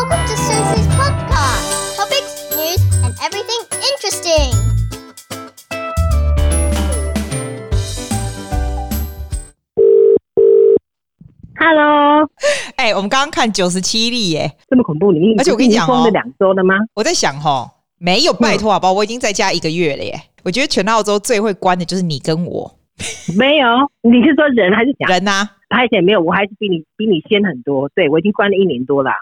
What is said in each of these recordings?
Welcome to Susie's podcast. Topics, news, and everything interesting. Hello，哎、我们刚刚看九十七例耶，这么恐怖！你而且我跟你讲哦封了两周了吗？我在想哈，没有拜托好不好？我已经在家一个月了耶。我觉得全澳洲最会关的就是你跟我 没有，你是说人还是假？人啊，拍起来没有，我还是比你比你先很多。对，我已经关了一年多了。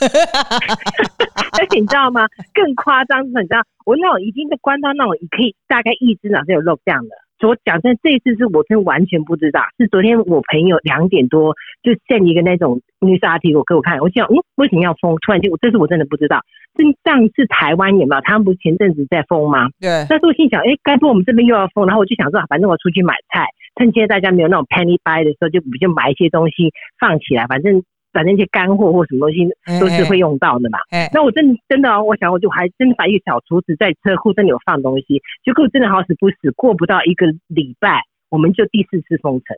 而且你知道吗？更夸张是，你知道我那种已经被关到那种，你可以大概一只脑袋有肉这样的。我讲真，这一次是我真完全不知道。是昨天我朋友两点多就 send 一个那种 news article 给我看，我想，嗯，为什么要封？突然间，我这次我真的不知道。是上次台湾有没有？他们不是前阵子在封吗？对。但是我心想，哎、欸，该不会我们这边又要封？然后我就想说，反正我出去买菜，趁现在大家没有那种 penny buy 的时候，就就买一些东西放起来，反正。反正一些干货或什么东西都是会用到的嘛。那我真的真的、哦，我想我就还真的把一个小厨子在车库真的有放东西，结果真的好死不死，过不到一个礼拜，我们就第四次封城。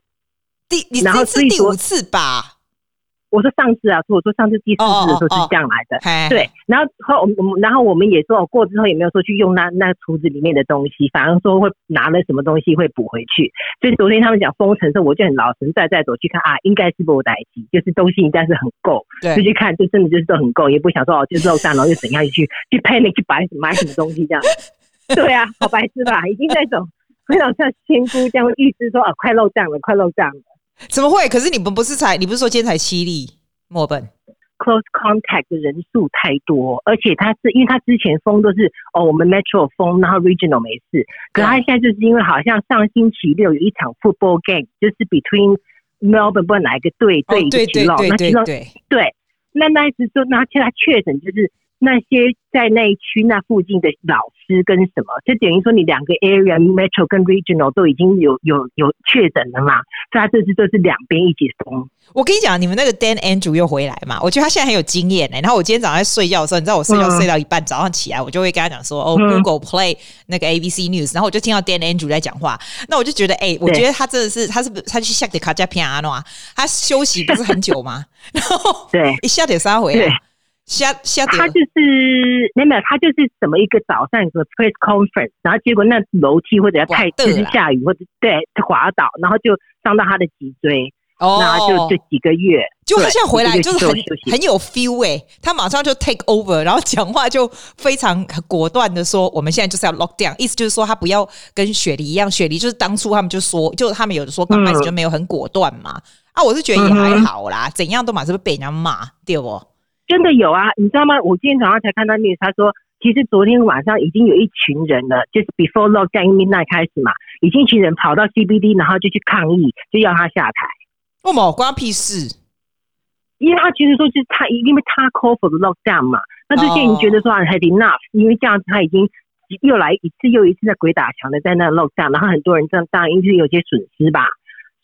第，你这次第五次吧？我说上次啊，说我说上次第四次的时候是这样来的，oh, oh, oh. 对。然后后我们然后我们也说，我过之后也没有说去用那那厨子里面的东西，反而说会拿了什么东西会补回去。所以昨天他们讲封城的时候，我就很老实在在走去看啊，应该是不待机，就是东西应该是很够，就去看，就真的就是都很够，也不想说哦，就是肉蛋，然后又怎样去去 panic 去买买什么东西这样。对啊，好白痴吧？已经在走，非常像仙姑这样预知说啊，快漏账了，快漏账了。怎么会？可是你们不是才，你不是说今天才七例？墨尔本 close contact 的人数太多，而且他是因为他之前封都是哦，我们 metro 封，然后 regional 没事。可他现在就是因为好像上星期六有一场 football game，就是 between Melbourne 不知道哪一个队对一个区咯，那其中对，那那意思说，那其实他确诊就是。那些在那一区那附近的老师跟什么，就等于说你两个 area metro 跟 regional 都已经有有有确诊了嘛，所以他这次都是两边一起封。我跟你讲，你们那个 Dan Andrew 又回来嘛，我觉得他现在很有经验哎、欸。然后我今天早上在睡觉的时候，你知道我睡觉睡到一半，嗯、早上起来我就会跟他讲说，哦、嗯、Google Play 那个 ABC News，然后我就听到 Dan Andrew 在讲话，那我就觉得哎、欸，我觉得他真的是，他是不是他去下的卡加皮亚诺啊？他休息不是很久吗？然后对，一下点三回来。下下他就是没有没有，他就是什么一个早上一个 press conference，然后结果那楼梯或者要太就是下雨或者对滑倒，然后就伤到他的脊椎，哦，然后就这几个月，就他现在回来就是很很有 feel 哎、欸，他马上就 take over，然后讲话就非常果断的说，我们现在就是要 lock down，意思就是说他不要跟雪梨一样，雪梨就是当初他们就说，就他们有的说刚开始就没有很果断嘛、嗯，啊，我是觉得也还好啦，嗯、怎样都马上会被人家骂，对不？真的有啊，你知道吗？我今天早上才看到 news，他说其实昨天晚上已经有一群人了，就是 before lockdown midnight 开始嘛，已经一群人跑到 CBD，然后就去抗议，就要他下台。为什么关屁事？因为他其实说就是他，因为他 call for the lockdown 嘛，那这些人觉得说 had enough，因为这样子他已经又来一次又一次的鬼打墙的在那 lockdown，然后很多人这样当然因为有些损失吧，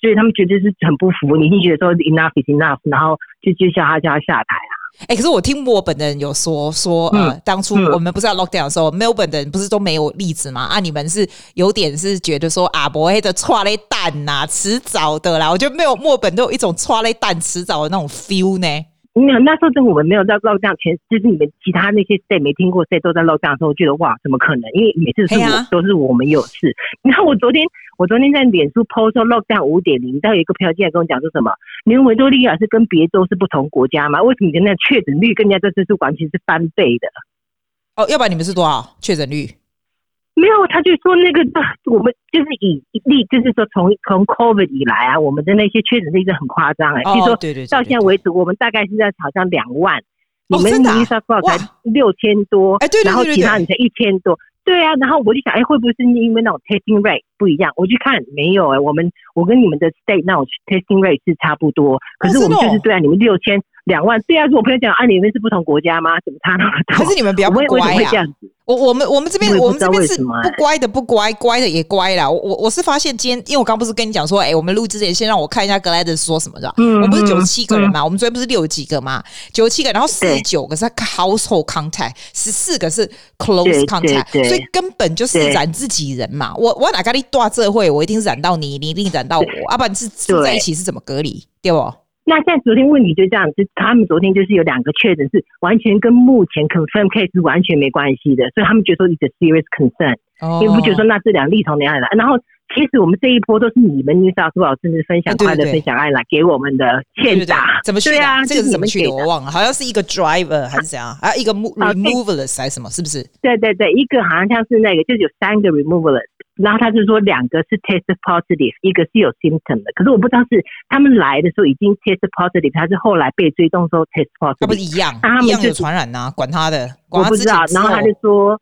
所以他们觉得是很不服，你已经觉得说 enough is enough，然后就就叫他叫他下台啊。哎、欸，可是我听墨尔本的人有说说，呃、嗯，当初我们不是要 lock down 的时候，Melbourne、嗯、的人不是都没有例子吗？啊，你们是有点是觉得说啊，不会的，抓嘞蛋呐，迟早的啦。我觉得没有墨尔本都有一种抓嘞蛋迟早的那种 feel 呢。没有，那时候真我们没有在 lock down 前，就是你们其他那些 state 没听过 state 都在 lock down 的时候，我觉得哇，怎么可能？因为每次是我、啊、都是我们有事。你看我昨天。我昨天在脸书 post 说 lockdown 五点零，但有一个朋友进来跟我讲说什么？你们维多利亚是跟别州是不同国家吗？为什么你的那确诊率跟人家这次数完全是翻倍的？哦，要不然你们是多少确诊率？没有，他就说那个 我们就是以例，就是说从从 COVID 以来啊，我们的那些确诊率是很夸张哎，据说到现在为止，我们大概是在好像两万，哦、你们尼沙布才六千多，哎，对，然后其他你才一千多。对啊，然后我就想，哎，会不会是因为那种 testing rate 不一样？我去看，没有哎，我们我跟你们的 state 那种 testing rate 是差不多，可是我们就是对啊，你们六千。两万，对啊，是我朋友讲，啊，你们是不同国家吗？怎么差那么多？可是你们比较不乖呀、啊。我我们我们这边我们这边是不乖的不乖，乖的也乖啦。我我我是发现今天，因为我刚不是跟你讲说，哎、欸，我们录之前先让我看一下格莱德说什么的。嗯，我们不是九十七个人嘛、嗯？我们昨天不是六十几个嘛？九十七个，然后四十九个是 household contact，十四个是 close contact，所以根本就是染自己人嘛。我我哪跟你大这会，我一定是染到你，你一定染到我。要、啊、不然是住在一起是怎么隔离？对不？那现在昨天问题就这样子，他们昨天就是有两个确诊是完全跟目前 confirm case 是完全没关系的，所以他们觉得说 it's a serious concern，因为不觉得说那这两例从哪里来？然后其实我们这一波都是你们 New South Wales 甚至分享快乐、分享爱来给我们的欠打，怎么去啊？这个是怎么去的？我忘了，好像是一个 driver 还是怎样？还有一个 removalist 还是什么？是不是？对对对，一个好像像是那个，就是有三个 removalist。然后他就说两个是 test positive，一个是有 symptom 的，可是我不知道是他们来的时候已经 test positive，还是后来被追踪时候 test positive。他不是一样，他们就传染呐，管他的，我不知道。然后他就说，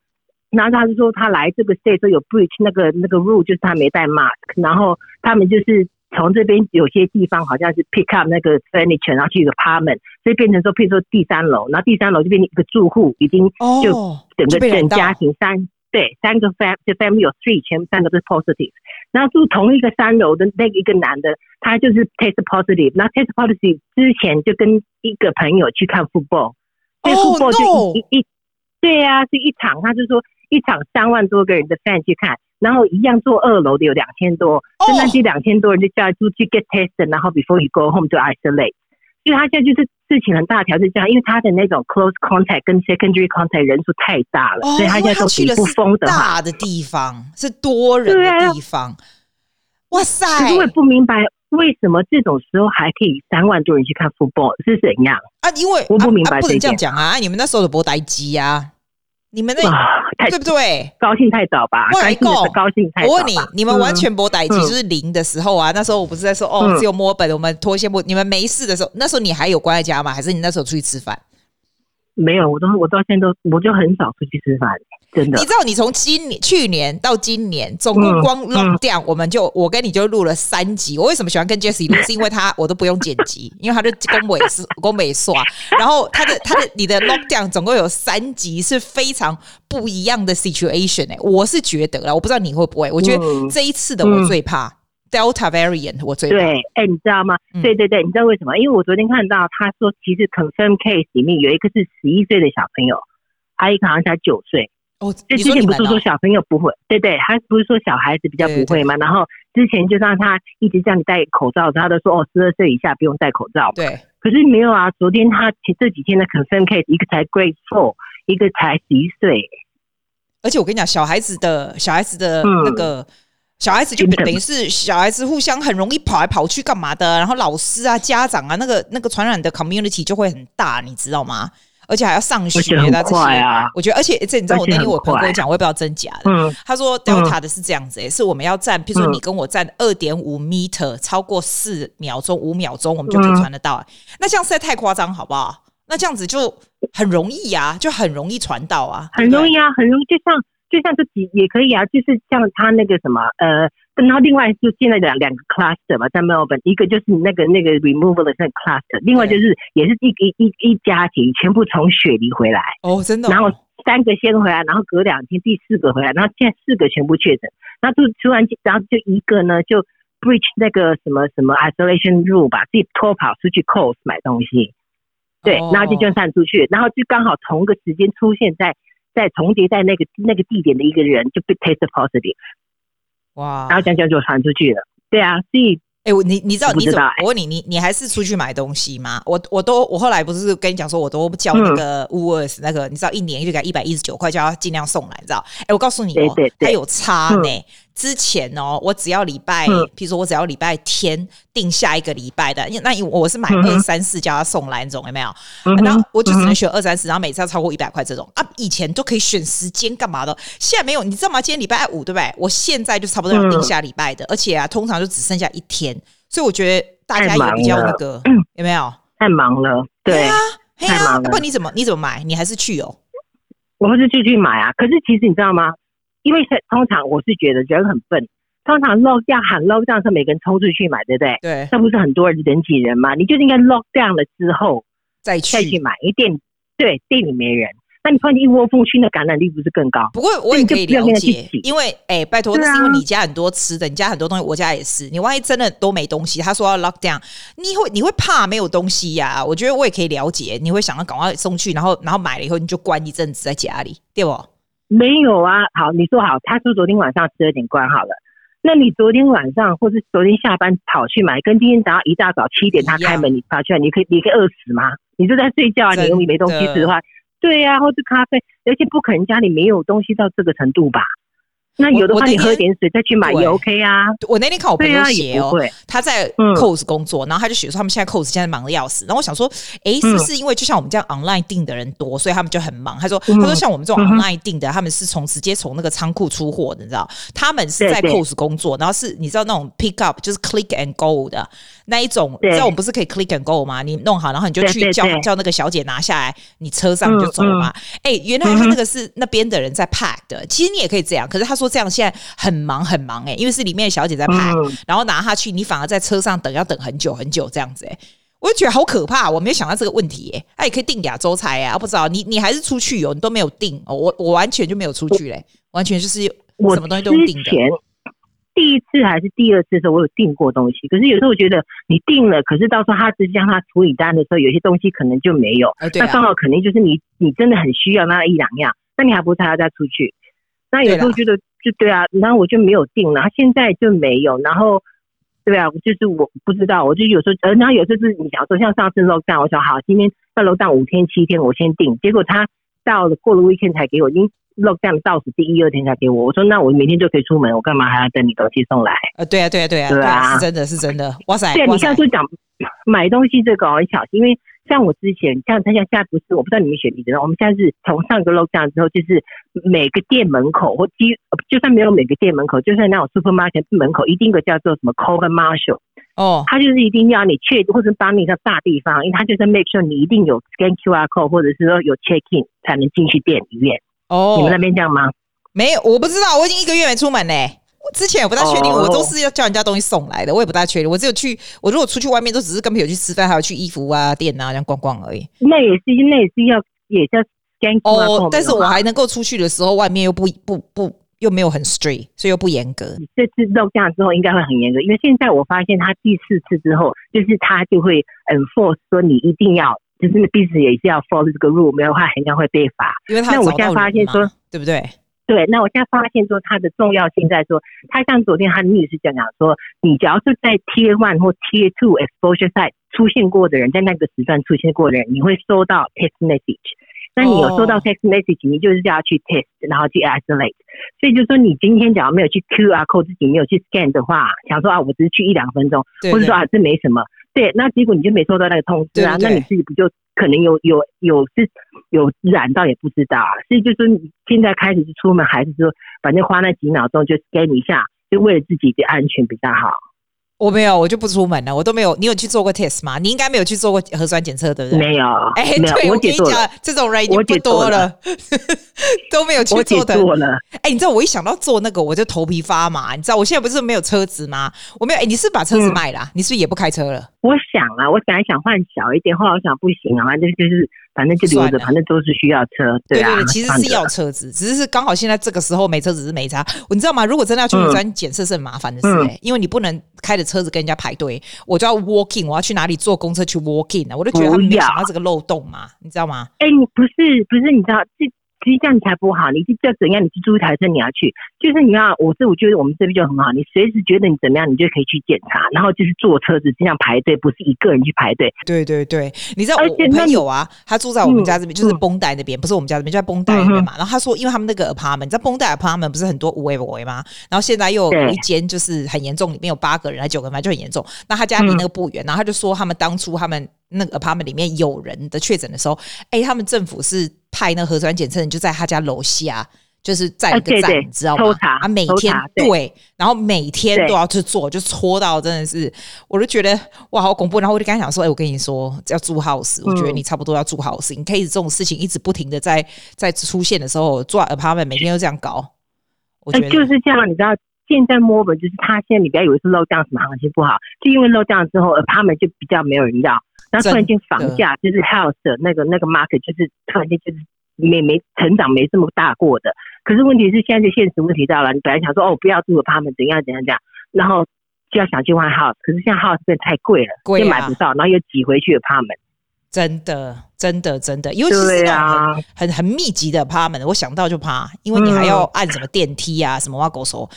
然后他就说他来这个 state 时候有 breach 那个那个 rule，就是他没带 mask，然后他们就是从这边有些地方好像是 pick up 那个 furniture，然后去一个 apartment，所以变成说，譬如说第三楼，然后第三楼就变成一个住户已经就整个整家庭三。对，三个 fam 就 family 有 three，全部三个都是 positive。然后住同一个三楼的那一个男的，他就是 test positive。那 test positive 之前就跟一个朋友去看 football，对 football 就一一对呀，是一场，他就说一场三万多个人的 fan 去看，然后一样坐二楼的有两千多，就那些两千多人就叫出去 get tested，然后 before you go home 就 isolate。所以他现在就是事情很大条，是这样，因为他的那种 close contact 跟 secondary contact 人数太大了，所以他现在都去不封的大的地方，是多人的地方。哇塞！可是我也不明白为什么这种时候还可以三万多人去看 football 是怎样啊？因为我不明白，不能这样讲啊！你们那时候的博呆机呀。你们那对不对？高兴太早吧？还够高兴太早。我问你，你们完全没待机就是零的时候啊？那时候我不是在说哦，只有墨尔本，我们脱线不？你们没事的时候，那时候你还有关在家吗？还是你那时候出去吃饭？没有，我都我到现在都我就很少出去吃饭。真的，你知道你从今年去年到今年，总共光 lockdown，我们就我跟你就录了三集。我为什么喜欢跟 Jessie 录？是因为他我都不用剪辑，因为他就公美是 公美刷。然后他的他的你的 lockdown 总共有三集是非常不一样的 situation 哎、欸，我是觉得啦，我不知道你会不会。我觉得这一次的我最怕 Delta variant，我最怕。对，哎，你知道吗？对对对，你知道为什么？因为我昨天看到他说，其实 confirm case 里面有一个是十一岁的小朋友，还有一个好像才九岁。哦，就之前不是说小朋友不会，对对，他不是说小孩子比较不会嘛？然后之前就让他一直叫你戴口罩，他都说哦，十二岁以下不用戴口罩。对，可是没有啊，昨天他这几天的 confirm case 一个才 grade four，一个才十一岁。而且我跟你讲，小孩子的小孩子的那个、嗯、小孩子就等于是小孩子互相很容易跑来跑去干嘛的，然后老师啊、家长啊，那个那个传染的 community 就会很大，你知道吗？而且还要上学那，这些我觉得，而且这你知道，我那天我朋友跟我讲，我也不知道真假的。嗯，他说 Delta 的是这样子，欸，是我们要站，比如说你跟我站二点五 meter，超过四秒钟、五秒钟，我们就可以传得到。那这样实在太夸张，好不好？那这样子就很容易呀，就很容易传到啊，很容易啊，很容易，就像就像这几也可以啊，就是像他那个什么呃。然后另外就现在两两个 cluster 嘛，在 Melbourne，一个就是那个那个 removal 的那个 cluster，另外就是也是一一一一家庭全部从雪梨回来哦，真的。然后三个先回来，然后隔两天第四个回来，然后现在四个全部确诊。然后就突然间，然后就一个呢就 breach 那个什么什么 isolation rule 吧，自己脱跑出去 Coles 买东西，对，然后就就散出去，然后就刚好同个时间出现在在重叠在那个那个地点的一个人就被 test positive。哇！然后这样这样就传出去了，对啊，所以，哎，我你你知道你怎么？我问你，你你还是出去买东西吗？我我都我后来不是跟你讲说，我都叫那个 Woolworths 那个，你知道一年就给一百一十九块，就要尽量送来，你知道？哎，我告诉你哦，它有差呢。之前哦，我只要礼拜，比如说我只要礼拜天定下一个礼拜的，那我是买二三四叫他送来那种，有没有？然后我就只能选二三四，然后每次要超过一百块这种啊。以前都可以选时间干嘛的，现在没有，你知道吗？今天礼拜五对不对？我现在就差不多要定下礼拜的，而且啊，通常就只剩下一天，所以我觉得大家也比较那个，有没有？太忙了，对啊，太忙了。不然你怎么你怎么买？你还是去哦？我们是继续买啊。可是其实你知道吗？因为通常我是觉得人很笨，通常 lock down 喊 lock down 是每个人冲出去买，对不对？对。那不是很多人人挤人嘛？你就应该 lock down 了之后再去再去买，因为店对店里没人，那你突然一窝蜂去，那感染力不是更高？不过我也可以了解，因为哎、欸，拜托，那是因为你家很多吃的，你家很多东西，我家也是。你万一真的都没东西，他说要 lock down，你会你会怕没有东西呀、啊？我觉得我也可以了解，你会想要赶快送去，然后然后买了以后你就关一阵子在家里，对不？没有啊，好，你说好，他说昨天晚上十二点关好了，那你昨天晚上或是昨天下班跑去买，跟今天早上一大早七点他开门你跑去买，你可以你可以饿死吗？你就在睡觉啊，你又没东西吃的话，对呀、啊，或是咖啡，而且不可能家里没有东西到这个程度吧？那有的话，你喝点水再去买也 OK 啊。我那天看我朋友写哦，他在 Coles 工作，然后他就写说他们现在 Coles 现在忙的要死。然后我想说，哎，是不是因为就像我们这样 online 订的人多，所以他们就很忙？他说，他说像我们这种 online 订的，他们是从直接从那个仓库出货的，你知道？他们是在 Coles 工作，然后是你知道那种 pick up 就是 click and go 的那一种，你知道我们不是可以 click and go 吗？你弄好，然后你就去叫叫那个小姐拿下来，你车上就走了嘛。哎，原来他那个是那边的人在 pack 的，其实你也可以这样，可是他说这样现在很。忙很忙哎、欸，因为是里面的小姐在拍，嗯、然后拿下去，你反而在车上等，要等很久很久这样子哎、欸，我就觉得好可怕，我没有想到这个问题哎、欸，他也可以订亚洲菜啊，不知道你你还是出去哦，你都没有订哦，我我完全就没有出去嘞、欸，完全就是什么东西都订的。前第一次还是第二次的时候，我有订过东西，可是有时候我觉得你订了，可是到时候他直接让他处理单的时候，有些东西可能就没有，那刚好肯定就是你你真的很需要那一两样，那你还不如还要再出去，那有时候觉得。就对啊，然后我就没有订了，现在就没有，然后对啊，就是我不知道，我就有时候呃，然后有时候是你想说像上次 lockdown，我说好，今天要 lockdown 五天七天，我先订，结果他到了过了 weekend 才给我，已经 lockdown 倒数第一二天才给我，我说那我明天就可以出门，我干嘛还要等你东西送来？呃，对啊，对啊，对啊，对啊，是真的是真的，哇塞！对，你像说讲买东西这个很小心，因为。像我之前，像他像现在不是，我不知道你们选你知道，我们现在是从上个 lockdown 之后，就是每个店门口或基，就算没有每个店门口，就算那种 supermarket 门口，一定个叫做什么 Court Marshal 哦，他就是一定要你去，或者帮你个大地方，因为他就是 make sure 你一定有 scan QR code 或者是说有 check in 才能进去店里面。哦，你们那边这样吗？没有，我不知道，我已经一个月没出门嘞。我之前也不大确定，我都是要叫人家东西送来的，我也不大确定。我只有去，我如果出去外面，都只是跟朋友去吃饭，还有去衣服啊店啊这样逛逛而已。那也是，那也是要，也是要 scan 哦。但是我还能够出去的时候，外面又不不不又没有很 strict，所以又不严格。这次 lockdown 之后应该会很严格，因为现在我发现他第四次之后，就是他就会 enforce 说你一定要，就是必须也是要 follow 这个 rule，没有的话很像会被罚。因为他那我现在发现说，对不对？对，那我现在发现说它的重要性在说，它像昨天他女士讲讲说，你只要是在 Tier One 或 Tier Two exposure site 出现过的人，在那个时段出现过的人，你会收到 text message。那你有收到 text message，你就是要去 test，然后去 isolate。所以就是说，你今天假如没有去 QR code 自己没有去 scan 的话，想说啊，我只是去一两分钟，或者说啊，这没什么。对，那结果你就没收到那个通知啊，那你自己不就可能有有有是有染到也不知道啊？所以就是现在开始是出门，还是说反正花那几秒钟就 scan 一下，就为了自己的安全比较好。我没有，我就不出门了，我都没有。你有去做过 test 吗？你应该没有去做过核酸检测，对不对？没有。哎，对，我跟你讲，这种人已经不多了，都没有去做的。哎，你知道我一想到做那个，我就头皮发麻。你知道我现在不是没有车子吗？我没有。哎，你是把车子卖了？你是不是也不开车了？我想啊，我本来想换小一点，后来我想不行啊，就就是。反正就留着，反正都是需要车，对啊。对对对，其实是要车子，只是刚好现在这个时候没车子是没差。你知道吗？如果真的要去核酸检测是很麻烦的事，欸，因为你不能开着车子跟人家排队，我就要 walking，我要去哪里坐公车去 walking 啊？我就觉得他们没想到这个漏洞嘛，你知道吗？哎，你不是不是，你知道这。其实这样才不好，你是要怎样？你去租一台车，你要去，就是你要，我是我觉得我们这边就很好，你随时觉得你怎么样，你就可以去检查，然后就是坐车子这样排队，不是一个人去排队。对对对，你知道我朋友啊，他住在我们家这边，就是绷带那边，不是我们家这边，就在绷带那边嘛。然后他说，因为他们那个 apartment，你知道绷带 apartment 不是很多五位五位吗？然后现在又有一间就是很严重，里面有八个人还九个人，就很严重。那他家离那个不远，然后他就说他们当初他们。那个 apartment 里面有人的确诊的时候，哎、欸，他们政府是派那个核酸检测人就在他家楼下，就是在一个站，你知道吗？啊，每天对，然后每天都要去做，就搓到真的是，我就觉得哇，好恐怖。然后我就跟他讲说，哎、欸，我跟你说要住 house，我觉得你差不多要住 house，、嗯、你可以这种事情一直不停的在在出现的时候，做 apartment 每天都这样搞，我觉得就是这样，你知道。现在墨尔本就是他现在，你不要以为是 lockdown 什么行情不好，就因为 lockdown 之后，他们就比较没有人要，然后突然间房价就是 house 的那个那个 market 就是突然间就是没没成长没这么大过的。可是问题是现在就现实问题到了，你本来想说哦不要住 apartment 怎样怎样怎样，然后就要想去换 house，可是现在 house 变太贵了，贵、啊、买不到，然后又挤回去 apartment。真的，真的，真的，尤其是那种很、啊、很很密集的 apartment，我想到就怕，因为你还要按什么电梯啊，嗯、什么挖狗手。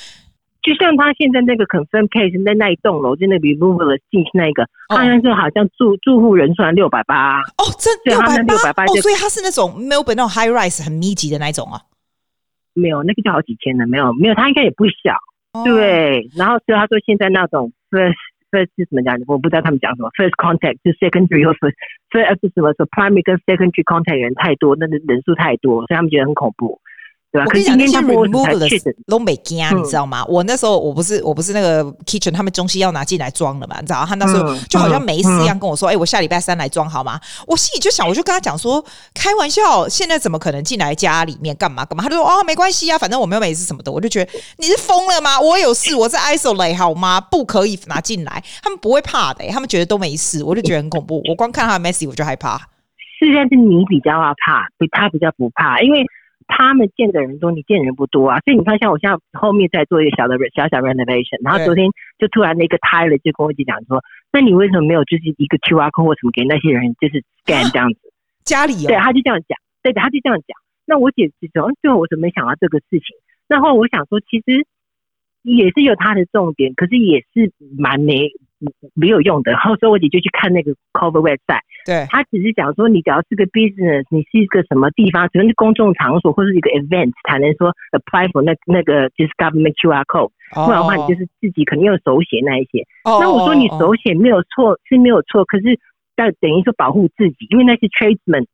就像他现在那个 confirm case 在那一栋楼，就那 removal 进去那个，好像就好像住住户人数六百八哦，这六百八哦，所以他是那种 Melbourne 那种 high rise 很密集的那种啊？没有，那个就好几千了，没有没有，他应该也不小，哦、对。然后所以他说现在那种 first first 是什么讲？我不知道他们讲什么 first contact 就 secondary 或 first first 是什么？说 primary 跟 secondary contact 人太多，那个人数太多，所以他们觉得很恐怖。我跟你讲，那些 remove 的都没惊，你知道吗？嗯、我那时候我不是我不是那个 kitchen，他们中西要拿进来装了嘛？你知道，他那时候就好像没事一样跟我说：“哎、嗯嗯欸，我下礼拜三来装好吗？”我心里就想，我就跟他讲说：“开玩笑，现在怎么可能进来家里面干嘛干嘛？”他就说：“哦，没关系啊，反正我没有没事什么的。”我就觉得你是疯了吗？我有事，我是 isolate 好吗？不可以拿进来。他们不会怕的、欸，他们觉得都没事，我就觉得很恐怖。我光看他的 message 我就害怕。是但是你比较怕，比他比较不怕，因为。他们见的人多，你见的人不多啊，所以你看，像我现在后面在做一个小的小小 renovation，然后昨天就突然那个 Tyler 就跟我一起讲说，那你为什么没有就是一个 QR code 或什么给那些人就是 scan 这样子？家里有？对，他就这样讲，对，他就这样讲。那我姐就说，最后我怎么没想到这个事情？然后我想说，其实也是有他的重点，可是也是蛮没。没有用的，然后所以我姐就去看那个 cover website，对，他只是讲说，你只要是个 business，你是一个什么地方，只能是公众场所或者是一个 event 才能说 apply for 那那个就是 government QR code，不然的话你就是自己肯定要手写那一些。Oh. 那我说你手写没有错是没有错，可是但等于说保护自己，因为那些 tradesmen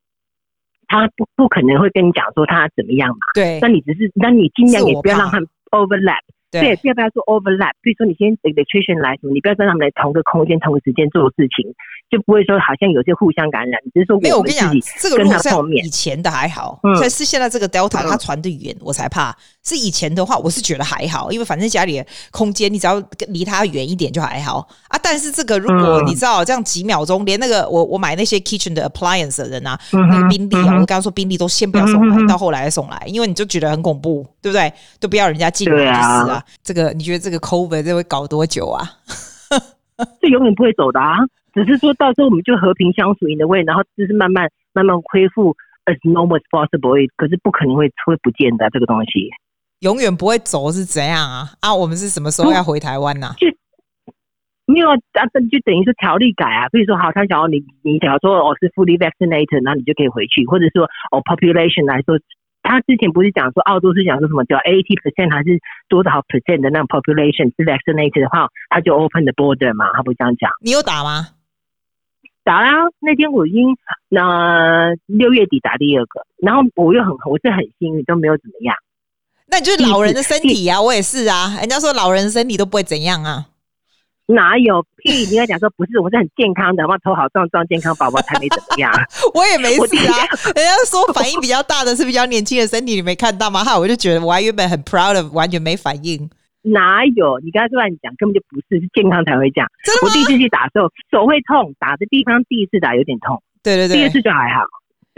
他不不可能会跟你讲说他怎么样嘛，对，那你只是那你尽量也不要让他们 overlap。对，不要不要做 overlap，比如说你先 electrician 来什么，你不要跟他们来同个空间、同个时间做事情，就不会说好像有些互相感染。只是说没有，我跟你讲，这个如果是以前的还好，嗯，是现在这个 Delta 它传得远，我才怕。是以前的话，我是觉得还好，因为反正家里的空间，你只要离它远一点就还好啊。但是这个如果你知道这样几秒钟，连那个我我买那些 kitchen 的 appliance 的人啊，那个宾利啊，我刚刚说宾利都先不要送来，到后来送来，因为你就觉得很恐怖，对不对？都不要人家进来就是啊。这个你觉得这个 COVID 这会搞多久啊？这永远不会走的啊！只是说到时候我们就和平相处 in a way，然后就是慢慢慢慢恢复 as normal as possible，可是不可能会会不见的这个东西。永远不会走是怎样啊？啊，我们是什么时候要回台湾呢、啊？就没有啊，就等于是条例改啊。比如说，好，他想要你，你假如说我是 fully vaccinated，那你就可以回去，或者说哦，population 来说，他之前不是讲说澳洲是讲说什么叫 eighty percent 还是多少 percent 的那种 population 是 vaccinated 的话，他就 open the border 嘛，他不是这样讲？你有打吗？打啦、啊，那天我已经那六月底打第二个，然后我又很我是很幸运，都没有怎么样。那你就是老人的身体呀、啊，我也是啊。人家说老人的身体都不会怎样啊，哪有屁？你应该讲说不是，我是很健康的，我头好壮壮，健康宝宝才没怎么样。我也没事啊。人家说反应比较大的是比较年轻的身体，你没看到吗？哈，我就觉得我还原本很 proud of，完全没反应。哪有？你刚才乱讲，根本就不是，是健康才会这样。我第一次去打的时候手会痛，打的地方第一次打有点痛，对对对，第二次就还好。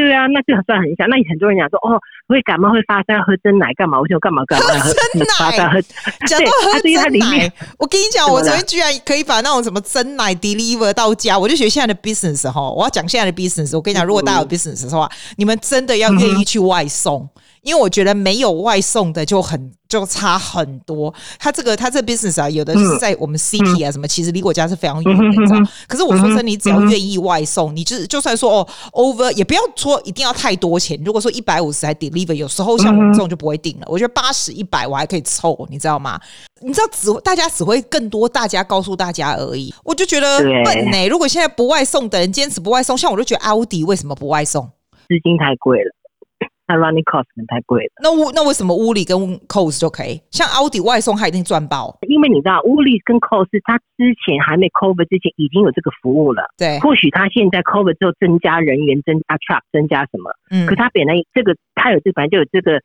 对啊，那就算很小。那很多人讲说，哦，会感冒会发烧，喝真奶干嘛？我说干嘛干嘛？喝真奶，喝讲到喝真奶，我跟你讲，我昨天居然可以把那种什么真奶 deliver 到家，我就觉得现在的 business 哈，我要讲现在的 business。我跟你讲，如果大家有 business 的话，你们真的要愿意去外送。因为我觉得没有外送的就很就差很多。他这个他这个 business 啊，有的是在我们 city 啊什么，其实离我家是非常远的，你知道。可是我说真的，你只要愿意外送，你就是就算说哦 over 也不要说一定要太多钱。如果说一百五十还 deliver，有时候像我们这种就不会定了。我觉得八十一百我还可以凑，你知道吗？你知道只大家只会更多，大家告诉大家而已。我就觉得笨呢。如果现在不外送的人坚持不外送，像我就觉得奥迪为什么不外送？资金太贵了。Running cost 能太贵了。那屋那为什么屋里跟 Cost 就可以？像奥迪外送，它一定赚爆。因为你知道，屋里跟 Cost 它之前还没 cover 之前已经有这个服务了。对。或许它现在 cover 之后增加人员、增加 truck、增加什么？嗯。可它本来这个它有这反正就有这个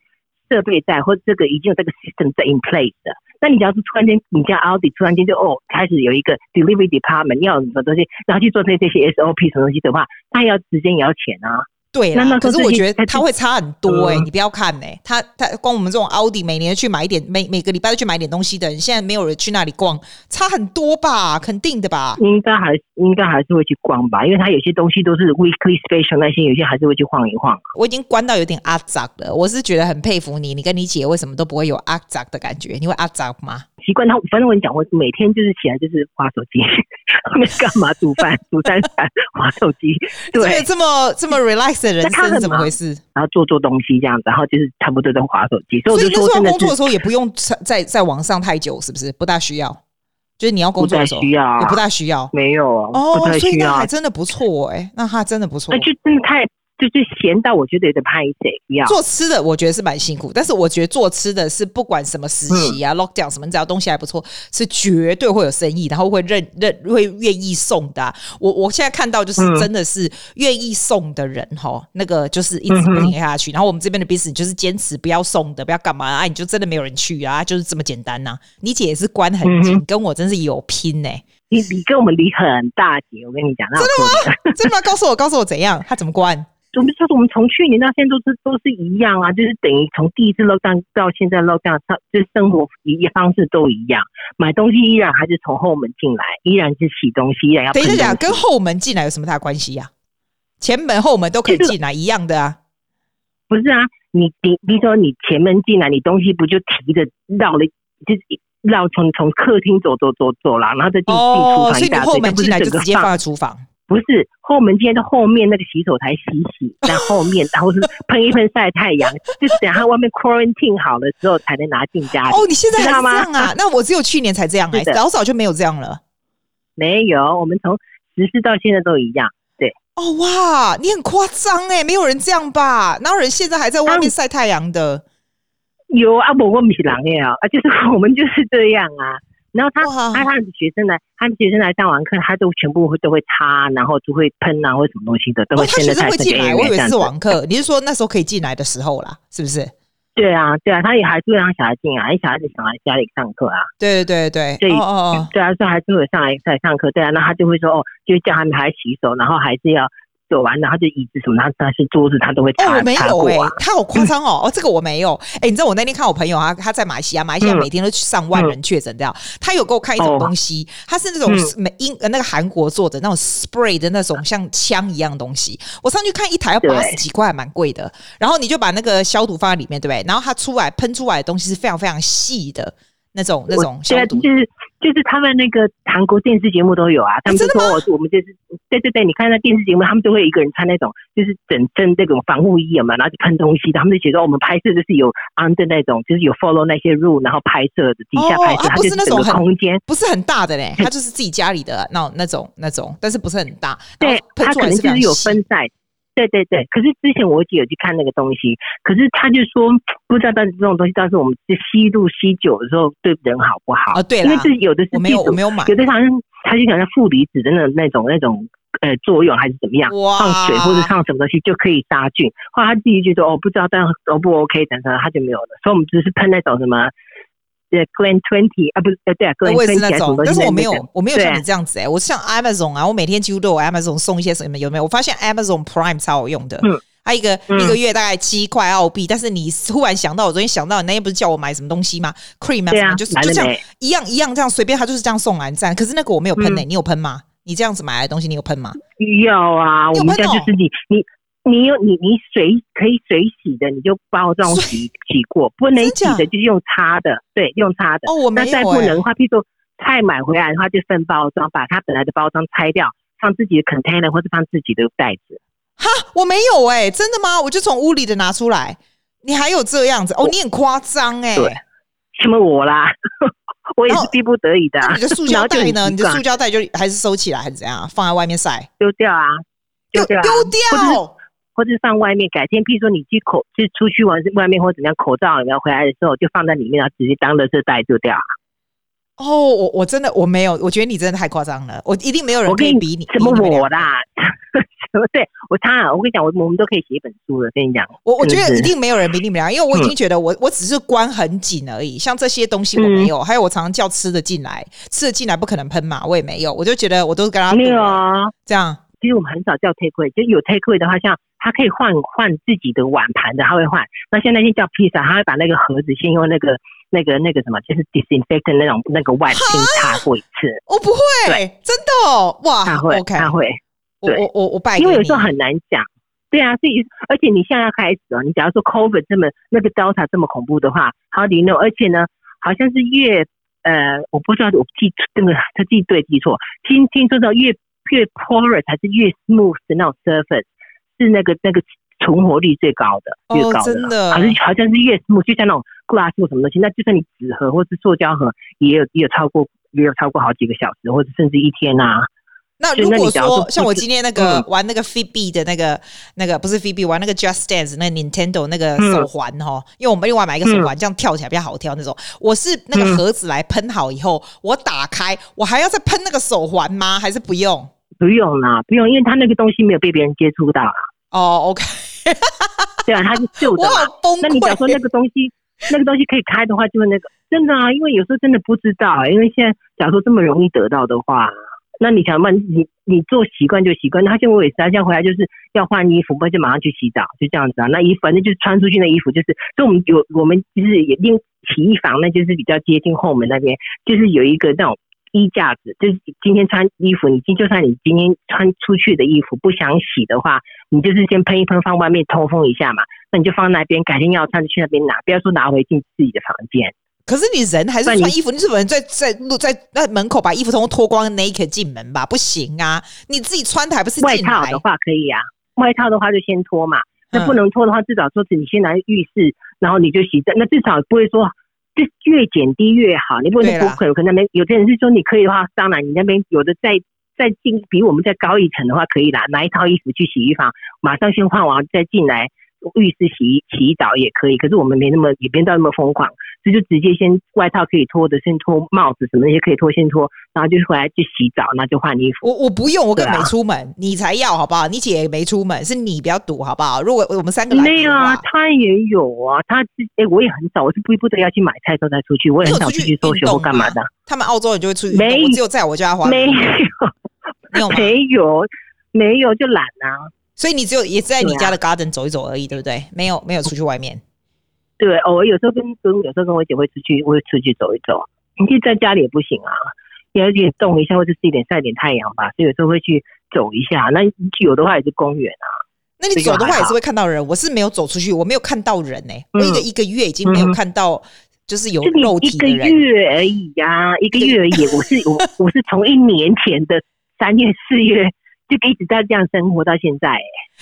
设备在，或者这个已经有这个 system 在 in place 的。那你只要是突然间你家奥迪突然间就哦开始有一个 delivery department 要什么东西，然后去做这这些 SOP 什么东西的话，那要时间也要钱啊。对啦，可是我觉得它会差很多哎、欸，你不要看哎、欸，它它光我们这种奥迪每年去买一点，每每个礼拜都去买一点东西的人，现在没有人去那里逛，差很多吧？肯定的吧？应该还应该还是会去逛吧，因为它有些东西都是 weekly special 那些，有些还是会去晃一晃。我已经关到有点阿杂了，我是觉得很佩服你，你跟你姐为什么都不会有阿杂的感觉？你会阿杂吗？习惯他，反正我跟你讲，我每天就是起来就是滑手机，没干嘛煮饭，煮三餐，滑手机。对，这么这么 relax 的人生怎么回事？然后做做东西这样子，然后就是差不多都滑手机。所以我就说，工作的时候也不用在在网上太久，是不是？不大需要。就是你要工作的时候，需要也不大需要。没有啊，哦，所以那还真的不错哎，那他真的不错。那就真的太。就是咸到我觉得有点拍谁一样。做吃的我觉得是蛮辛苦，但是我觉得做吃的是不管什么时期啊、嗯、，lockdown 什么，只要东西还不错，是绝对会有生意，然后会认认会愿意送的、啊。我我现在看到就是真的是愿意送的人哈、嗯，那个就是一直不停下去。然后我们这边的 business 就是坚持不要送的，不要干嘛啊，你就真的没有人去啊，就是这么简单呐、啊。你姐也是关很紧、嗯，跟我真是有拼呢、欸。你你跟我们离很大姐，我跟你讲，真的吗？真的吗？告诉我，告诉我怎样？他怎么关？我们就是我们从去年到现在都是都是一样啊，就是等于从第一次 lockdown 到现在 lockdown，就是生活一方式都一样，买东西依然还是从后门进来，依然是洗东西，依然要。等一下讲，跟后门进来有什么大关系呀？前门后门都可以进来，一样的啊。不是啊，你你比如说你前门进来，你东西不就提着绕了，就是绕从从客厅走走走走了，然后再进进厨房一大堆，后门进来就直接放在厨房。不是后门，今天在后面那个洗手台洗洗，在后面，然后是 喷一喷晒太阳，就是等他外面 quarantine 好了之后才能拿进家里。哦，你现在还是这样啊？那我只有去年才这样哎、欸，早早就没有这样了。没有，我们从实施到现在都一样。对。哦哇，你很夸张哎，没有人这样吧？哪有人现在还在外面晒太阳的？有啊，我们是狼哎啊，就是我们就是这样啊。然后他他他的学生来，他的学生来上完课，他都全部会都会擦，然后就会喷啊，或什么东西的，都会现在才进来。我以为是网课，你是说那时候可以进来的时候啦，是不是？对啊，对啊，他也还是会让小孩进来，因为小孩子想来家里上课啊。对对对对，所以哦哦，对啊，所以还是会上来在上课，对啊，那他就会说哦，就叫他们还洗手，然后还是要。走完，然后就椅子什么，他但是桌子他都会擦。哦，我没有哎、欸，他好夸张哦、嗯。哦，这个我没有。哎、欸，你知道我那天看我朋友啊，他在马来西亚，马来西亚每天都去上万人确诊这样。他有给我看一种东西，他、哦、是那种美英呃那个韩国做的那种 spray 的那种像枪一样东西。我上去看一台要八十几块，还蛮贵的。然后你就把那个消毒放在里面，对不对？然后它出来喷出来的东西是非常非常细的那种那种消毒。就是他们那个韩国电视节目都有啊，他们就说我我们就是对对对，你看那电视节目，他们都会一个人穿那种就是整身这种防护衣嘛，然后就喷东西，他们就觉得我们拍摄就是有 under 那种，就是有 follow 那些 rule，然后拍摄的底下拍摄，它就是整个空间不是很大的嘞，它就是自己家里的那种那种那种，但是不是很大，对，它可能就是有分散。对对对，可是之前我姐有去看那个东西，可是他就说不知道，但是这种东西，但是我们是吸入吸久的时候对人好不好？啊，对，因为这有的是没有我没有买，有的好像他就讲像负离子的那那种那种呃作用还是怎么样，放水或者放什么东西就可以杀菌。后来他自己就说哦不知道，但都不 OK，等等他就没有了。所以我们只是喷那种什么。对，Glen Twenty 啊，不是呃，对啊，Glen 我也是那种，但是我没有，我没有像你这样子哎、欸，我像 Amazon 啊，我每天几乎都有 Amazon 送一些什么，有没有？我发现 Amazon Prime 超好用的，嗯，它一个、嗯、一个月大概七块澳币，但是你忽然想到，我昨天想到，你那天不是叫我买什么东西吗？Cream 啊，什么，就是就这样一样一样这样随便，它就是这样送来这样。可是那个我没有喷呢、欸嗯，你有喷吗？你这样子买来的东西，你有喷吗？有啊，我们家就是你你。你有你你水可以水洗的，你就包装洗洗过；不能洗的，就是用擦的。对，用擦的。哦，我没有、欸。那再不能的话，譬如说菜买回来的话，就分包装，把它本来的包装拆掉，放自己的 container 或者放自己的袋子。哈，我没有哎、欸，真的吗？我就从屋里的拿出来。你还有这样子？哦，你很夸张哎。对，什么我啦？我也是逼不得已的、啊。你的塑胶袋呢？你的塑胶袋就还是收起来还是怎样？放在外面晒？丢掉啊！丢掉、啊！丢掉！或者放外面，改天，譬如说你去口，就出去玩，外面或怎么样，口罩你要回来的时候就放在里面，然后直接当垃圾袋丢掉。哦，我我真的我没有，我觉得你真的太夸张了，我一定没有人可以比你。什么我啦？什 么对我他？我跟你讲，我我们都可以写一本书了。跟你讲，我我觉得一定没有人比你们俩，因为我已经觉得我我只是关很紧而已。像这些东西我没有，嗯、还有我常常叫吃的进来，吃的进来不可能喷嘛，我也没有。我就觉得我都是跟他没有啊，这样。其实我们很少叫 take away，就有 take away 的话，像。他可以换换自己的碗盘的，他会换。那现在先叫披萨，他会把那个盒子先用那个那个那个什么，就是 disinfectant 那种那个 wipe 先擦过一次。我不会，对真的哦，哇，他会，okay, 他会。我我我我拜，因为有时候很难讲。对啊，所以而且你现在要开始哦，你假如说 COVID 这么那个 Delta 这么恐怖的话，How do you know？而且呢，好像是越呃，我不知道我记那个他记对记错，听听说到越越 porous 还是越 smooth 的那种 surface 是那个那个存活率最高的，越高的，哦、真的好像好像是越 smooth，就像那种 glass 或什么东西，那就算你纸盒或是塑胶盒，也有也有超过也有超过好几个小时，或者甚至一天啊。那如果说像我今天那个玩那个 Fitbit 的那个那个不是 Fitbit 玩那个 Just Dance 那个 Nintendo 那个手环哈，因为我们另外买一个手环，这样跳起来比较好跳那种。我是那个盒子来喷好以后，我打开，我还要再喷那个手环吗？还是不用？不用啦，不用，因为他那个东西没有被别人接触到啦。哦，OK，对啊，他是旧的嘛。那你假如说那个东西那个东西可以开的话，就是那个真的啊，因为有时候真的不知道，因为现在假如说这么容易得到的话。那你想嘛，你你做习惯就习惯。他现在我也是，他现在回来就是要换衣服，不然就马上去洗澡，就这样子啊。那衣服反正就是穿出去的衣服，就是，所以我们有我们就是也另洗衣房，那就是比较接近后门那边，就是有一个那种衣架子，就是今天穿衣服，你今就算你今天穿出去的衣服不想洗的话，你就是先喷一喷放外面通风一下嘛。那你就放那边，改天要穿就去那边拿，不要说拿回进自己的房间。可是你人还是穿衣服，你怎么能在在路在那门口把衣服通脱光，naked 进门吧？不行啊！你自己穿的还不是外套的话可以啊？外套的话就先脱嘛。那不能脱的话，至少说是你先来浴室，然后你就洗。那至少不会说就越减低越好。你不能不可能可能那边有的人是说你可以的话，当然你那边有的再再进比我们再高一层的话可以啦，拿一套衣服去洗衣房，马上先换完再进来。浴室洗洗澡也可以，可是我们没那么也别到那么疯狂，所以就直接先外套可以脱的先脱，帽子什么那些可以脱先脱，然后就是回来去洗澡，那就换衣服。我我不用，我根本没出门，啊、你才要好不好？你姐也没出门，是你比较堵好不好？如果我们三个来没有啊，她也有啊，他是哎、欸，我也很少，我是不不得要去买菜的时候才出去，我也很少出去搜寻或干嘛的。他们澳洲人就会出去，没有，只有在我家花没有，没有，没有就懒啊。所以你只有也是在你家的 garden 走一走而已，对不对？没有没有出去外面。对，偶尔有时候跟跟有时候跟我姐会出去，我会出去走一走。你其实在家里也不行啊，也要去动一下，或者是一点晒点太阳吧。所以有时候会去走一下。那有的话也是公园啊。那你走的话也是会看到人。我是没有走出去，我没有看到人呢、欸。我一个一个月已经没有看到，就是有肉体的人。一个月而已呀、啊，一个月而已。我是我我是从一年前的三月四月。就一直在这样生活到现在，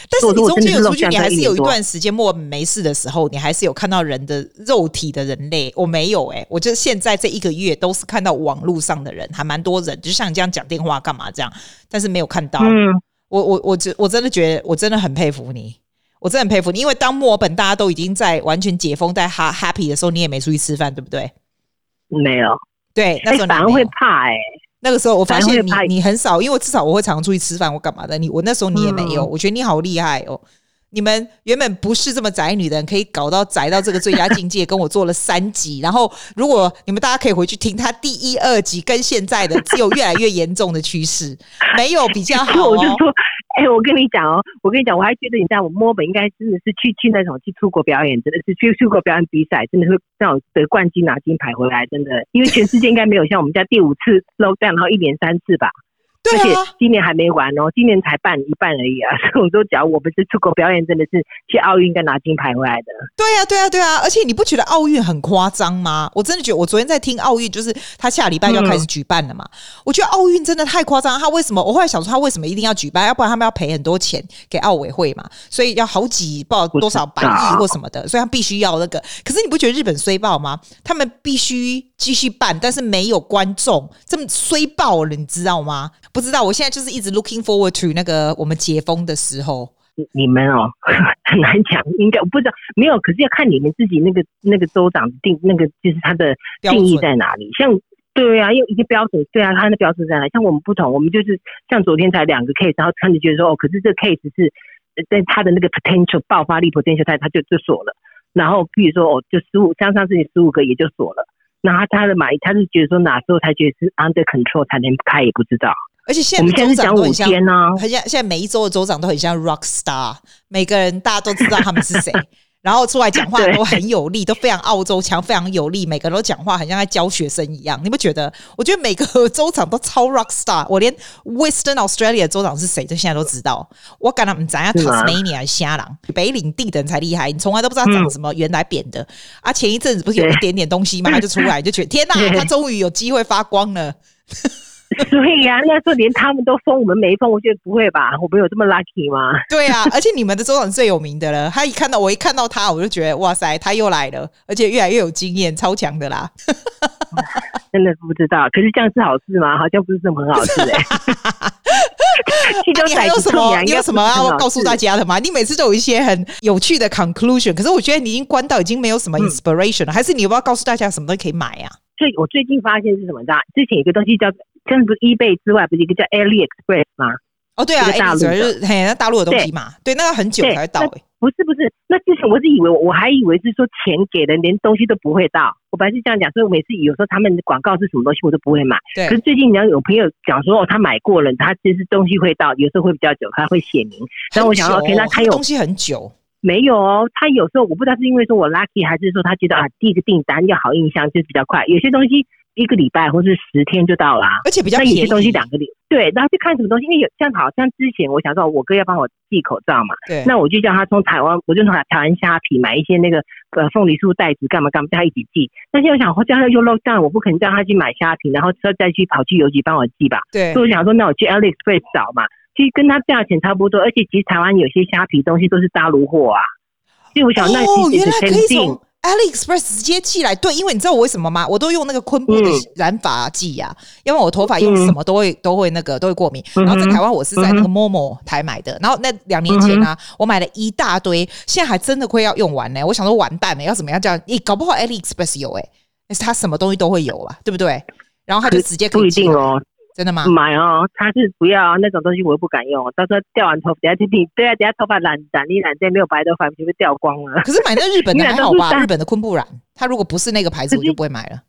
但是你中间有出去，你还是有一段时间默没事的时候，你还是有看到人的肉体的人类。我没有哎、欸，我就是现在这一个月都是看到网络上的人，还蛮多人，就像你这样讲电话干嘛这样，但是没有看到。嗯，我我我真我真的觉得我真的很佩服你，我真的很佩服你，因为当墨尔本大家都已经在完全解封在哈 happy 的时候，你也没出去吃饭，对不对？没有，对，那时候反而会怕哎、欸。那个时候我发现你你很少，因为至少我会常常出去吃饭，我干嘛的？你我那时候你也没有，我觉得你好厉害哦。你们原本不是这么宅女的人，可以搞到宅到这个最佳境界，跟我做了三集。然后，如果你们大家可以回去听他第一、二集，跟现在的只有越来越严重的趋势，没有比较好哦。哎、我跟你讲哦，我跟你讲，我还觉得你在我摸本应该真的是去去那种去出国表演，真的是去出国表演比赛，真的是那种得冠军拿金牌回来，真的，因为全世界应该没有像我们家第五次 low down，然后一连三次吧。而且今年还没完哦，今年才办一半而已啊！所以我说，假如我们是出国表演，真的是去奥运应该拿金牌回来的。对啊，对啊，对啊！而且你不觉得奥运很夸张吗？我真的觉得，我昨天在听奥运，就是他下礼拜就要开始举办了嘛。嗯、我觉得奥运真的太夸张，他为什么？我后来想说，他为什么一定要举办？要不然他们要赔很多钱给奥委会嘛？所以要好几报多少百亿或什么的，所以他必须要那个。可是你不觉得日本衰爆吗？他们必须继续办，但是没有观众，这么衰爆了，你知道吗？不知道，我现在就是。一直 looking forward to 那个我们解封的时候，你们哦 很难讲，应该我不知道没有，可是要看你们自己那个那个州长定那个就是他的定义在哪里。像对啊，因为一个标准，对啊，他的标准在哪里？像我们不同，我们就是像昨天才两个 case，然后他就觉得说哦，可是这个 case 是在他的那个 potential 爆发力 potential 他他就就锁了。然后比如说哦，就十五，像上次十五个也就锁了。那他他的买，他是觉得说哪时候才觉得是 under control 才能开，也不知道。而且现在州长都很像，很像现在每一州的州长都很像 rock star，每个人大家都知道他们是谁。然后出来讲话都很有力，都非常澳洲腔，非常有力。每个人都讲话很像在教学生一样，你不觉得？我觉得每个州长都超 rock star。我连 Western Australia 州长是谁，就现在都知道。我敢他们讲下 Tasmania 瞎狼，北领地的人才厉害，你从来都不知道长什么，原来扁的。啊，前一阵子不是有一点点东西嘛？他就出来，就觉得天哪，他终于有机会发光了。所以呀、啊，那时候连他们都封，我们没封，我觉得不会吧？我们有这么 lucky 吗？对啊，而且你们的州长最有名的了。他一看到我，一看到他，我就觉得哇塞，他又来了，而且越来越有经验，超强的啦。真的不知道，可是这样是好事吗？好像不是这么很好事哎、欸。你还有什么？你有什么要告诉大家的吗？你每次都有一些很有趣的 conclusion，可是我觉得你已经关到已经没有什么 inspiration 了。嗯、还是你要不要告诉大家什么东西可以买啊？所以我最近发现是什么？知道之前有个东西叫。真的不是 eBay 之外，不是一个叫 AliExpress 吗？哦，对啊，大陆就是嘿，那大陆的东西嘛，对，那个很久才到、欸。不是不是，那之前我是以为，我还以为是说钱给了，连东西都不会到。我本来是这样讲，所以我每次有时候他们的广告是什么东西，我都不会买。对。可是最近你要有朋友讲说哦，他买过了，他其实东西会到，有时候会比较久，他会写明。然后我想说，OK，那他有东西很久没有哦？他有时候我不知道是因为说我 lucky，还是说他觉得啊，第一个订单要好印象，就比较快。有些东西。一个礼拜或是十天就到了，而且比较便宜。那有些东西两个礼对，然后去看什么东西，因为有像好像之前我想说，我哥要帮我寄口罩嘛，对，那我就叫他从台湾，我就从台湾虾皮买一些那个呃凤梨酥袋子，干嘛干嘛叫他一起寄。但是我想，叫他又漏账，我不可能叫他去买虾皮，然后再再去跑去邮局帮我寄吧。对，所以我想说，那我去 AliExpress 找嘛，其实跟它价钱差不多，而且其实台湾有些虾皮东西都是大陆货啊。所以我想，那其实是肯定。AliExpress 直接寄来，对，因为你知道我为什么吗？我都用那个昆布的染发剂呀，因为我头发用什么都会都会那个都会过敏。然后在台湾我是在那个 Momo 台买的，然后那两年前呢，我买了一大堆，现在还真的快要用完呢。我想说完蛋了，要怎么样这样？你搞不好 AliExpress 有哎，但是它什么东西都会有啊，对不对？然后他就直接可以寄哦。真的吗？买哦，他是不要那种东西，我又不敢用。到时候掉完头发，等下就你对啊，等下头发染染一染，再没有白头发，就会掉光了。可是买那日本的 还好吧？日本的昆布染，它如果不是那个牌子，我就不会买了。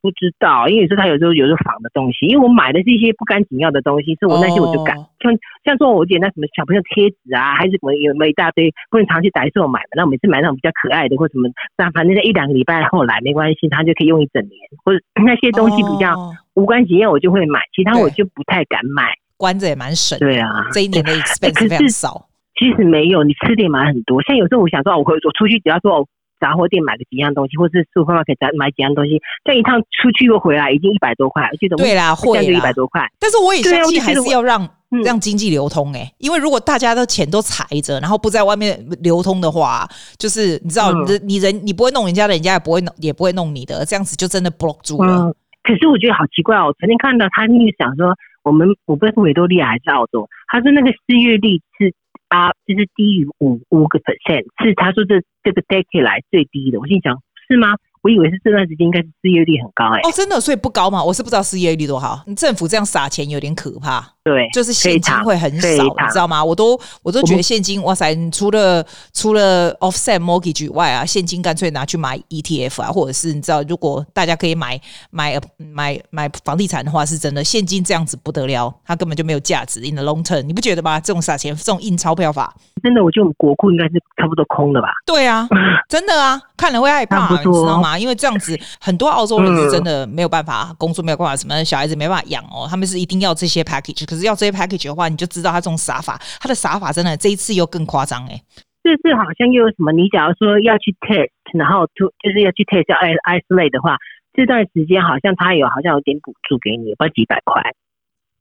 不知道，因为是他有时候有时候仿的东西，因为我买的是一些不干紧要的东西，所以我那些我就敢。像像说，我姐那什么小朋友贴纸啊，还是什么有没有一大堆，不能常去代售买的。那我每次买那种比较可爱的或什么，但反正在一两个礼拜后来没关系，他就可以用一整年。或者 那些东西比较无关紧要，我就会买，其他我就不太敢买。关着也蛮省。对啊，这一年的 expense 非常少。其实没有，你吃的也买很多。像有时候我想说，我会我出去只要说。杂货店买个几样东西，或是 supermarket 买几样东西，这一趟出去又回来，已经一百多块，我记得对啦，会一百多块。但是我也相信还是要让让经济流通诶、欸，因为如果大家的钱都踩着，然后不在外面流通的话，就是你知道，你你人你不会弄人家的，人家也不会弄，也不会弄你的，这样子就真的 block 住了。嗯、可是我觉得好奇怪哦，我曾经看到他那个讲说，我们我不知道是维多利亚还是澳洲，他说那个失业率是。啊，就是低于五五个 percent，是他说这这个 decade 来最低的。我心想，是吗？我以为是这段时间应该是失业率很高哎、欸。哦，真的，所以不高嘛？我是不知道失业率多好。政府这样撒钱有点可怕。对，就是现金会很少，你知道吗？我都我都觉得现金，哇塞！你除了除了 offset mortgage 以外啊，现金干脆拿去买 ETF 啊，或者是你知道，如果大家可以买买买买房地产的话，是真的现金这样子不得了，它根本就没有价值。In the long term，你不觉得吗？这种撒钱，这种印钞票法，真的，我觉得我们国库应该是差不多空的吧？对啊，真的啊，看了会害怕，你知道吗？因为这样子，很多澳洲人是真的没有办法工作，没有办法什么小孩子没办法养哦，他们是一定要这些 package。可是要这些 package 的话，你就知道他这种撒法，他的撒法真的这一次又更夸张哎。这次好像又有什么？你假如说要去 test，然后 to 就是要去 test 要 isolate 的话，这段时间好像他有好像有点补助给你，不知道几百块，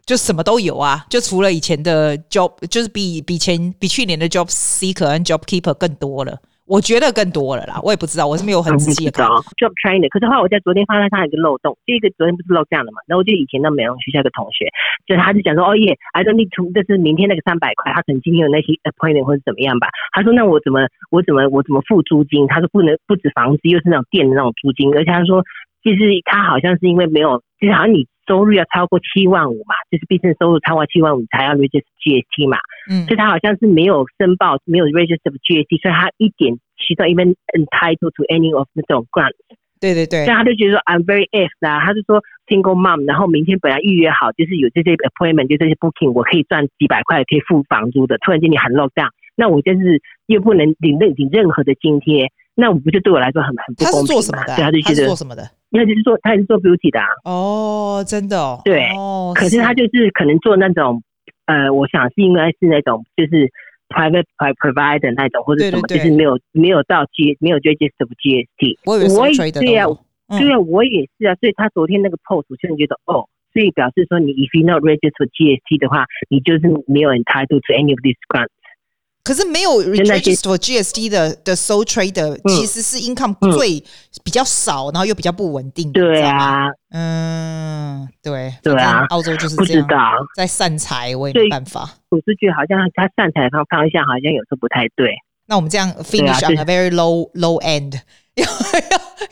就什么都有啊。就除了以前的 job，就是比比前比去年的 job seeker 和 job keeper 更多了。我觉得更多了啦，我也不知道，我是没有很仔细的。Job training，可是后来我在昨天发现他有一个漏洞，第一个昨天不是漏这样的嘛？然后我就以前的美容学校的同学，就他就讲说，哦耶，I don't need to，就是明天那个三百块，他可能今天有那些 appointment 或者怎么样吧？他说那我怎么我怎么我怎么付租金？他说不能不止房子，又是那种店的那种租金，而且他说其实他好像是因为没有，就是好像你。收入要超过七万五嘛，就是毕竟收入超过七万五才要 register GST 嘛，嗯，所以他好像是没有申报，没有 register GST，所以他一点其中 even entitled to any of 那种 grants。对对对，所以他就觉得说 I'm very if 啊，他就说，single mom，然后明天本来预约好就是有这些 appointment，就这些 booking，我可以赚几百块，可以付房租的。突然间你喊 lockdown，那我就是又不能领任领任何的津贴，那我不就对我来说很很不公平吗？他是做什么的？对，他就觉得做什么的？那就是做他也是做 beauty 的啊。哦，真的哦。对。哦。可是他就是可能做那种，呃，我想是应该是那种就是 private pr provider 那种或者什么，就是没有没有到 G 没有 register GST。我也是对啊。对啊，我也是啊，所以他昨天那个 post 我就觉得哦，所以表示说你 if you not register GST 的话，你就是没有 entitled to any of these grants。可是没有 register GST 的的 sole trader 其实是 income 最比较少，然后又比较不稳定。对啊，嗯，对对啊，澳洲就是这样，不知道在散财我也没办法。我是觉得好像他散财方方向好像有时候不太对。那我们这样 finish on a very low low end。要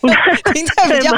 要听在比较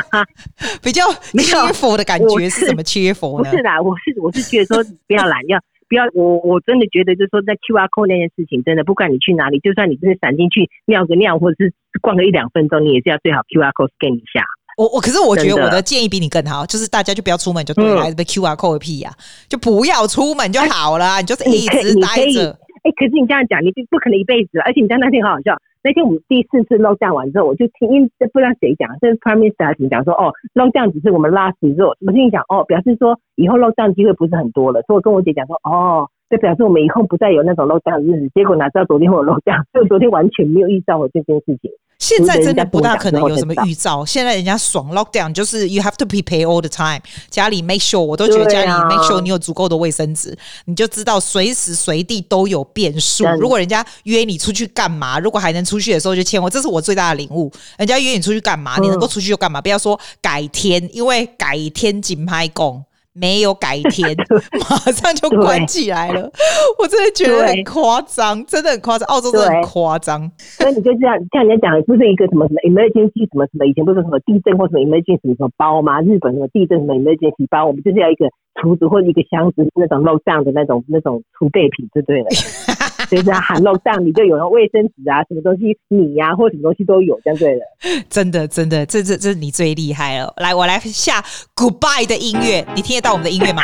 比较 cheerful 的感觉是什么 cheerful 呢？不是啦，我是我是觉得说不要懒，要不要我我真的觉得就是说在 QR code 那件事情，真的不管你去哪里，就算你真的闪进去尿个尿，或者是逛个一两分钟，你也是要最好 QR code scan 一下。我我可是我觉得我的建议比你更好，就是大家就不要出门就对了，还是被 QR code 个屁呀，就不要出门就好了，你就是一直待着。哎，可是你这样讲，你就不可能一辈子，而且你在那天很好笑。那天我们第四次漏账完之后，我就听，因为不知道谁讲，是 Prime Minister 还是讲说，哦漏账只是我们 last resort。我心里想，哦，表示说以后漏账机会不是很多了。所以我跟我姐讲说，哦，就表示我们以后不再有那种漏账的日子。结果哪知道昨天我有 lockdown，所以昨天完全没有遇到我这件事情。现在真的不大可能有什么预兆。现在人家爽 lockdown 就是 you have to prepare all the time。家里 make sure 我都觉得家里 make sure 你有足够的卫生纸，你就知道随时随地都有变数。如果人家约你出去干嘛，如果还能出去的时候就签我，这是我最大的领悟。人家约你出去干嘛，你能够出去就干嘛，不要说改天，因为改天紧拍工。没有改天，马上就关起来了。我真的觉得很夸张，真的很夸张。澳洲真的很夸张。所以你就这样，像人家讲的，不是一个什么什么 emergency 什么什么，以前不是什么地震或什么 emergency 什么包吗？日本什么地震什么 emergency 包，我们就是要一个橱子或者一个箱子，那种 lockdown 的那种那种储备品，就对了。就是喊 lockdown，你就有卫生纸啊，什么东西米呀、啊，或什么东西都有，这样对了。真的，真的，这这这是你最厉害了。来，我来下 goodbye 的音乐，你听得到我们的音乐吗？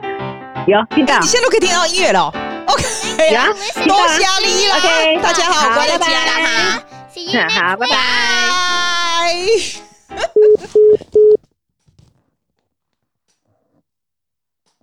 有听到，你现在都可以听到音乐了。OK，呀，多谢你了。OK，大家好，我来接了哈。好，拜拜。